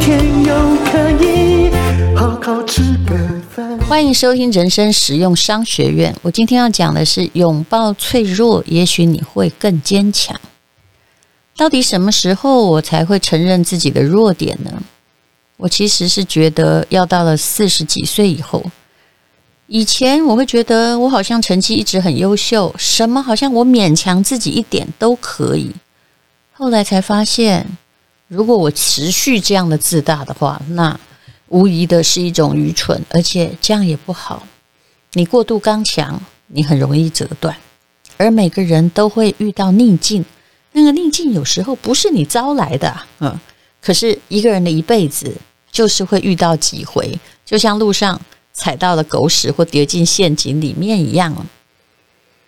天又可以好好吃个饭。欢迎收听人生实用商学院。我今天要讲的是拥抱脆弱，也许你会更坚强。到底什么时候我才会承认自己的弱点呢？我其实是觉得要到了四十几岁以后。以前我会觉得我好像成绩一直很优秀，什么好像我勉强自己一点都可以。后来才发现，如果我持续这样的自大的话，那无疑的是一种愚蠢，而且这样也不好。你过度刚强，你很容易折断。而每个人都会遇到逆境，那个逆境有时候不是你招来的，嗯，可是一个人的一辈子就是会遇到几回，就像路上。踩到了狗屎或跌进陷阱里面一样。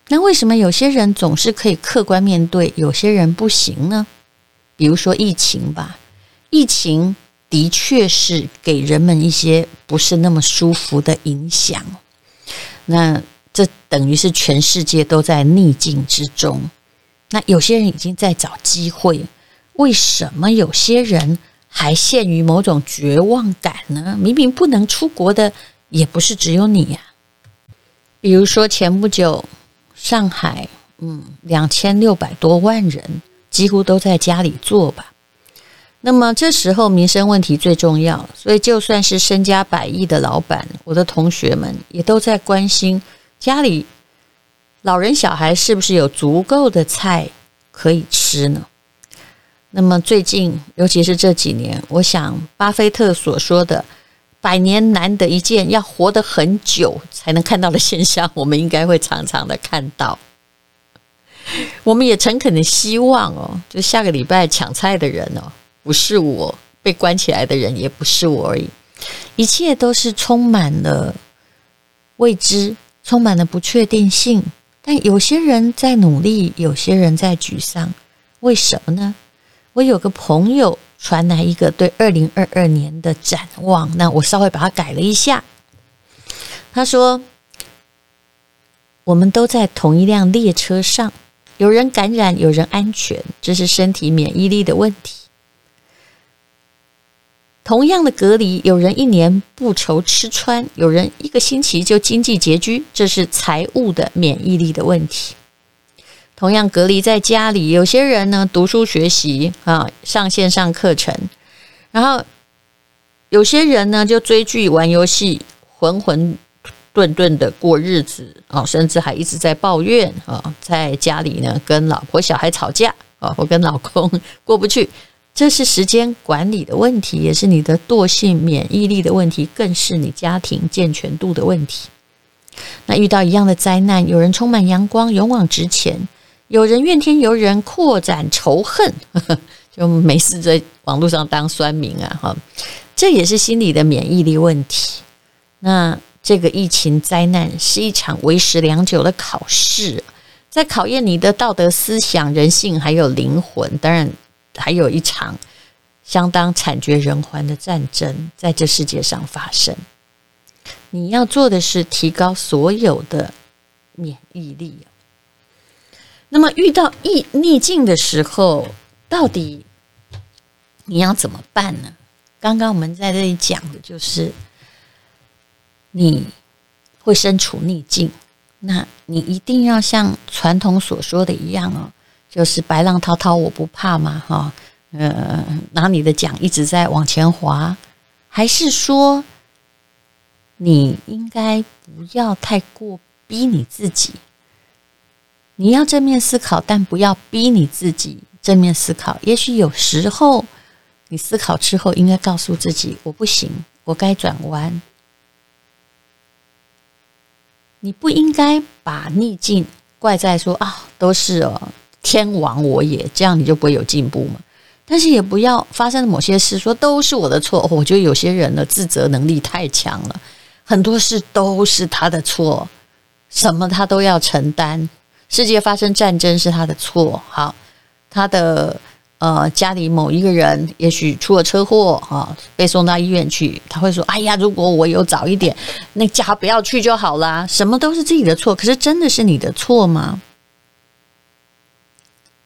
那为什么有些人总是可以客观面对，有些人不行呢？比如说疫情吧，疫情的确是给人们一些不是那么舒服的影响。那这等于是全世界都在逆境之中。那有些人已经在找机会，为什么有些人还陷于某种绝望感呢？明明不能出国的。也不是只有你呀，比如说前不久，上海，嗯，两千六百多万人几乎都在家里做吧。那么这时候民生问题最重要，所以就算是身家百亿的老板，我的同学们也都在关心家里老人小孩是不是有足够的菜可以吃呢？那么最近，尤其是这几年，我想巴菲特所说的。百年难得一见，要活得很久才能看到的现象，我们应该会常常的看到。我们也诚恳的希望哦，就下个礼拜抢菜的人哦，不是我，被关起来的人也不是我而已。一切都是充满了未知，充满了不确定性。但有些人在努力，有些人在沮丧，为什么呢？我有个朋友。传来一个对二零二二年的展望，那我稍微把它改了一下。他说：“我们都在同一辆列车上，有人感染，有人安全，这是身体免疫力的问题。同样的隔离，有人一年不愁吃穿，有人一个星期就经济拮据，这是财务的免疫力的问题。”同样隔离在家里，有些人呢读书学习啊，上线上课程，然后有些人呢就追剧、玩游戏，浑浑顿顿的过日子啊，甚至还一直在抱怨啊，在家里呢跟老婆、小孩吵架啊，或跟老公 过不去，这是时间管理的问题，也是你的惰性免疫力的问题，更是你家庭健全度的问题。那遇到一样的灾难，有人充满阳光，勇往直前。有人怨天尤人，扩展仇恨，就没事在网络上当酸民啊！哈，这也是心理的免疫力问题。那这个疫情灾难是一场为时良久的考试，在考验你的道德思想、人性还有灵魂。当然，还有一场相当惨绝人寰的战争在这世界上发生。你要做的是提高所有的免疫力。那么遇到逆逆境的时候，到底你要怎么办呢？刚刚我们在这里讲的就是，你会身处逆境，那你一定要像传统所说的一样哦，就是白浪滔滔我不怕嘛，哈，呃，拿你的桨一直在往前滑，还是说你应该不要太过逼你自己？你要正面思考，但不要逼你自己正面思考。也许有时候，你思考之后，应该告诉自己：“我不行，我该转弯。”你不应该把逆境怪在说啊，都是哦，天亡我也，这样你就不会有进步嘛。但是也不要发生某些事说都是我的错。我觉得有些人的自责能力太强了，很多事都是他的错，什么他都要承担。世界发生战争是他的错，好，他的呃家里某一个人也许出了车祸啊，被送到医院去，他会说：“哎呀，如果我有早一点，那家不要去就好啦。”什么都是自己的错，可是真的是你的错吗？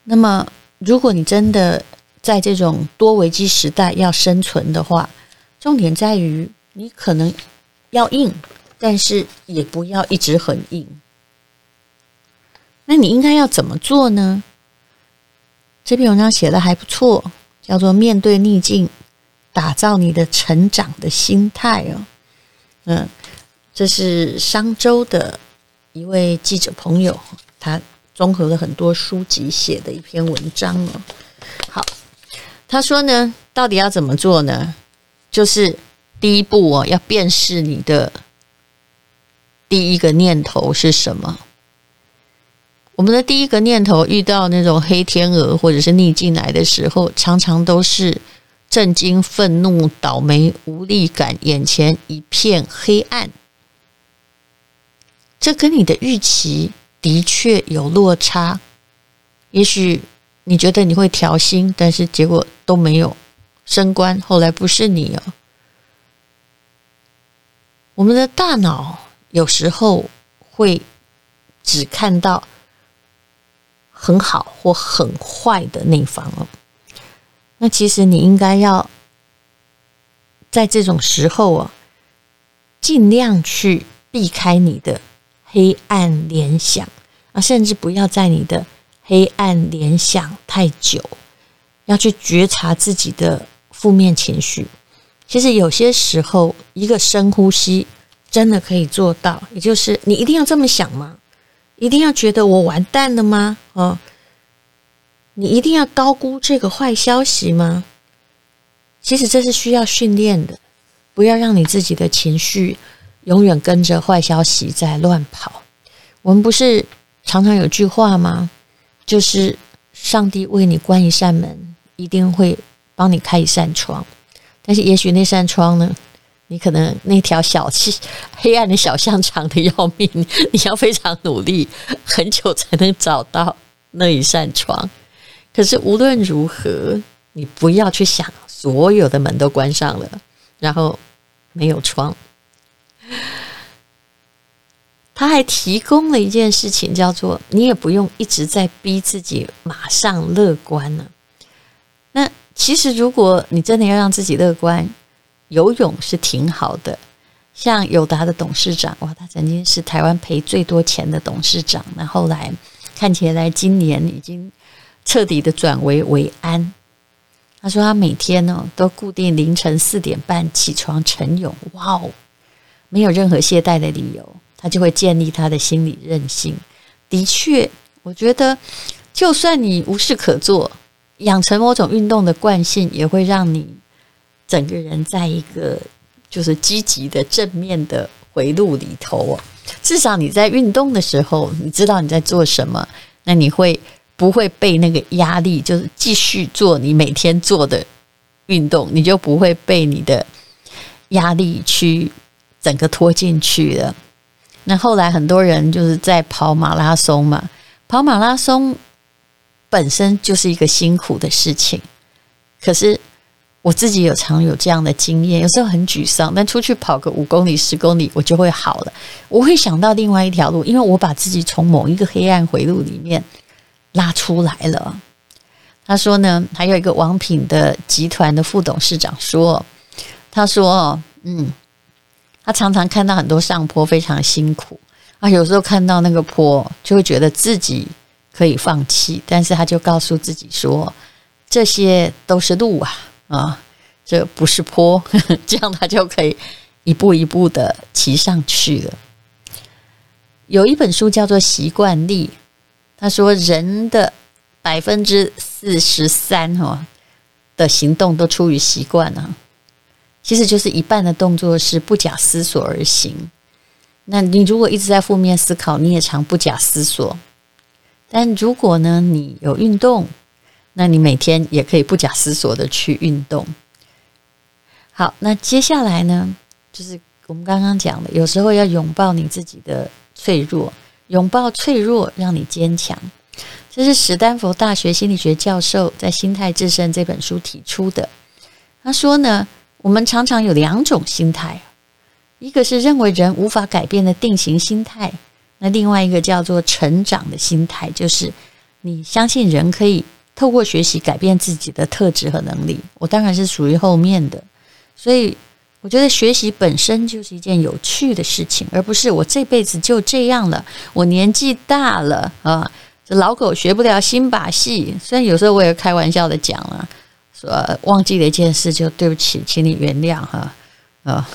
那么，如果你真的在这种多危机时代要生存的话，重点在于你可能要硬，但是也不要一直很硬。那你应该要怎么做呢？这篇文章写的还不错，叫做“面对逆境，打造你的成长的心态”哦。嗯，这是商周的一位记者朋友，他综合了很多书籍写的一篇文章哦。好，他说呢，到底要怎么做呢？就是第一步哦，要辨识你的第一个念头是什么。我们的第一个念头，遇到那种黑天鹅或者是逆境来的时候，常常都是震惊、愤怒、倒霉、无力感，眼前一片黑暗。这跟你的预期的确有落差。也许你觉得你会调薪，但是结果都没有升官，后来不是你哦。我们的大脑有时候会只看到。很好或很坏的那一方哦，那其实你应该要在这种时候啊，尽量去避开你的黑暗联想啊，甚至不要在你的黑暗联想太久，要去觉察自己的负面情绪。其实有些时候，一个深呼吸真的可以做到，也就是你一定要这么想吗？一定要觉得我完蛋了吗？哦，你一定要高估这个坏消息吗？其实这是需要训练的，不要让你自己的情绪永远跟着坏消息在乱跑。我们不是常常有句话吗？就是上帝为你关一扇门，一定会帮你开一扇窗。但是也许那扇窗呢？你可能那条小气黑暗的小巷长得要命，你要非常努力，很久才能找到那一扇窗。可是无论如何，你不要去想所有的门都关上了，然后没有窗。他还提供了一件事情，叫做你也不用一直在逼自己马上乐观了。那其实如果你真的要让自己乐观，游泳是挺好的，像友达的董事长哇，他曾经是台湾赔最多钱的董事长，那后来看起来今年已经彻底的转为为安。他说他每天呢都固定凌晨四点半起床晨泳，哇哦，没有任何懈怠的理由，他就会建立他的心理韧性。的确，我觉得就算你无事可做，养成某种运动的惯性，也会让你。整个人在一个就是积极的正面的回路里头哦，至少你在运动的时候，你知道你在做什么，那你会不会被那个压力，就是继续做你每天做的运动，你就不会被你的压力去整个拖进去了。那后来很多人就是在跑马拉松嘛，跑马拉松本身就是一个辛苦的事情，可是。我自己有常有这样的经验，有时候很沮丧，但出去跑个五公里、十公里，我就会好了。我会想到另外一条路，因为我把自己从某一个黑暗回路里面拉出来了。他说呢，还有一个王品的集团的副董事长说，他说，嗯，他常常看到很多上坡非常辛苦啊，有时候看到那个坡就会觉得自己可以放弃，但是他就告诉自己说，这些都是路啊。啊，这不是坡，呵呵，这样他就可以一步一步的骑上去了。有一本书叫做《习惯力》，他说人的百分之四十三哈的行动都出于习惯啊，其实就是一半的动作是不假思索而行。那你如果一直在负面思考，你也常不假思索。但如果呢，你有运动，那你每天也可以不假思索的去运动。好，那接下来呢，就是我们刚刚讲的，有时候要拥抱你自己的脆弱，拥抱脆弱，让你坚强。这是史丹佛大学心理学教授在《心态致胜》这本书提出的。他说呢，我们常常有两种心态，一个是认为人无法改变的定型心态，那另外一个叫做成长的心态，就是你相信人可以透过学习改变自己的特质和能力。我当然是属于后面的，所以我觉得学习本身就是一件有趣的事情，而不是我这辈子就这样了，我年纪大了啊，这老狗学不了新把戏。虽然有时候我也开玩笑的讲了。说忘记了一件事，就对不起，请你原谅哈。啊，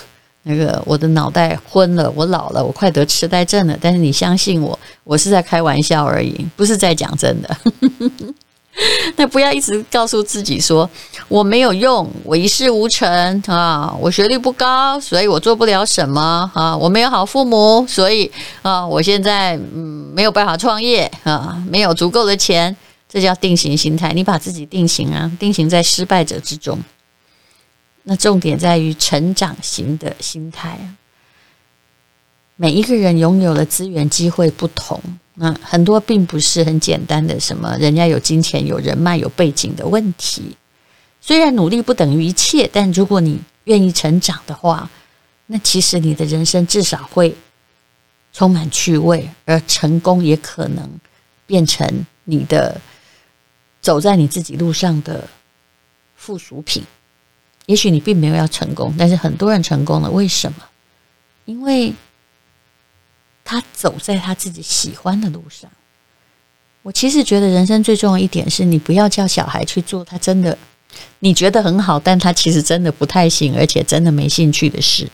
那个我的脑袋昏了，我老了，我快得痴呆症了。但是你相信我，我是在开玩笑而已，不是在讲真的。那不要一直告诉自己说我没有用，我一事无成啊，我学历不高，所以我做不了什么啊，我没有好父母，所以啊，我现在嗯没有办法创业啊，没有足够的钱。这叫定型心态，你把自己定型啊，定型在失败者之中。那重点在于成长型的心态啊。每一个人拥有的资源机会不同，那很多并不是很简单的，什么人家有金钱、有人脉、有背景的问题。虽然努力不等于一切，但如果你愿意成长的话，那其实你的人生至少会充满趣味，而成功也可能变成你的。走在你自己路上的附属品，也许你并没有要成功，但是很多人成功了。为什么？因为他走在他自己喜欢的路上。我其实觉得人生最重要一点是你不要叫小孩去做他真的你觉得很好，但他其实真的不太行，而且真的没兴趣的事。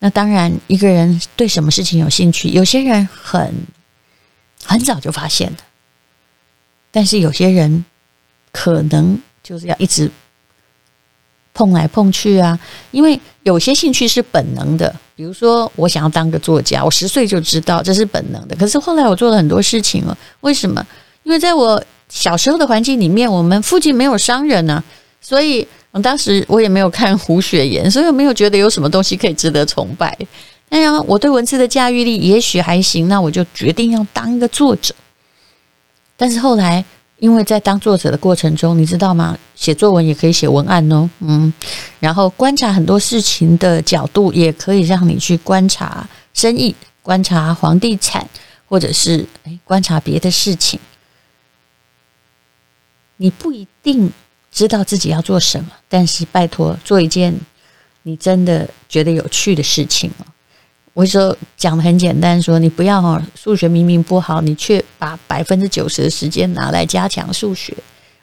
那当然，一个人对什么事情有兴趣，有些人很很早就发现了。但是有些人可能就是要一直碰来碰去啊，因为有些兴趣是本能的，比如说我想要当个作家，我十岁就知道这是本能的。可是后来我做了很多事情了，为什么？因为在我小时候的环境里面，我们附近没有商人呢，所以当时我也没有看胡雪岩，所以我没有觉得有什么东西可以值得崇拜。当然，我对文字的驾驭力也许还行，那我就决定要当一个作者。但是后来，因为在当作者的过程中，你知道吗？写作文也可以写文案哦，嗯，然后观察很多事情的角度，也可以让你去观察生意、观察房地产，或者是诶观察别的事情。你不一定知道自己要做什么，但是拜托做一件你真的觉得有趣的事情哦。我说讲的很简单，说你不要哈，数学明明不好，你却把百分之九十的时间拿来加强数学。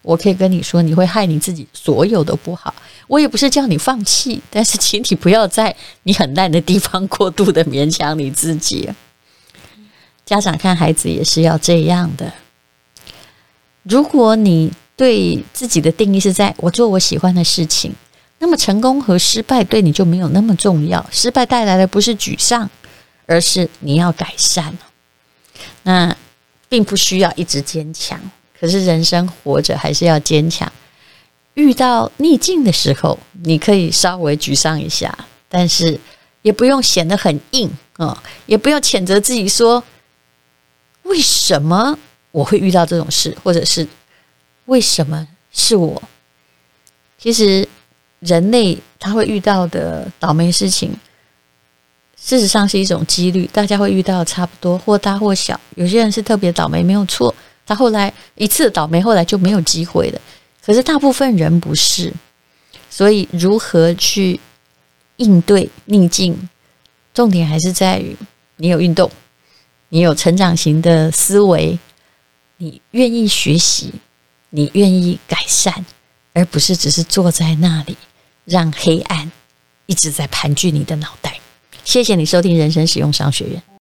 我可以跟你说，你会害你自己，所有都不好。我也不是叫你放弃，但是请你不要在你很烂的地方过度的勉强你自己。家长看孩子也是要这样的。如果你对自己的定义是在我做我喜欢的事情。那么成功和失败对你就没有那么重要。失败带来的不是沮丧，而是你要改善。那并不需要一直坚强，可是人生活着还是要坚强。遇到逆境的时候，你可以稍微沮丧一下，但是也不用显得很硬啊，也不要谴责自己说为什么我会遇到这种事，或者是为什么是我。其实。人类他会遇到的倒霉事情，事实上是一种几率，大家会遇到差不多，或大或小。有些人是特别倒霉，没有错，他后来一次倒霉，后来就没有机会了。可是大部分人不是，所以如何去应对逆境，重点还是在于你有运动，你有成长型的思维，你愿意学习，你愿意改善，而不是只是坐在那里。让黑暗一直在盘踞你的脑袋。谢谢你收听人生使用商学院。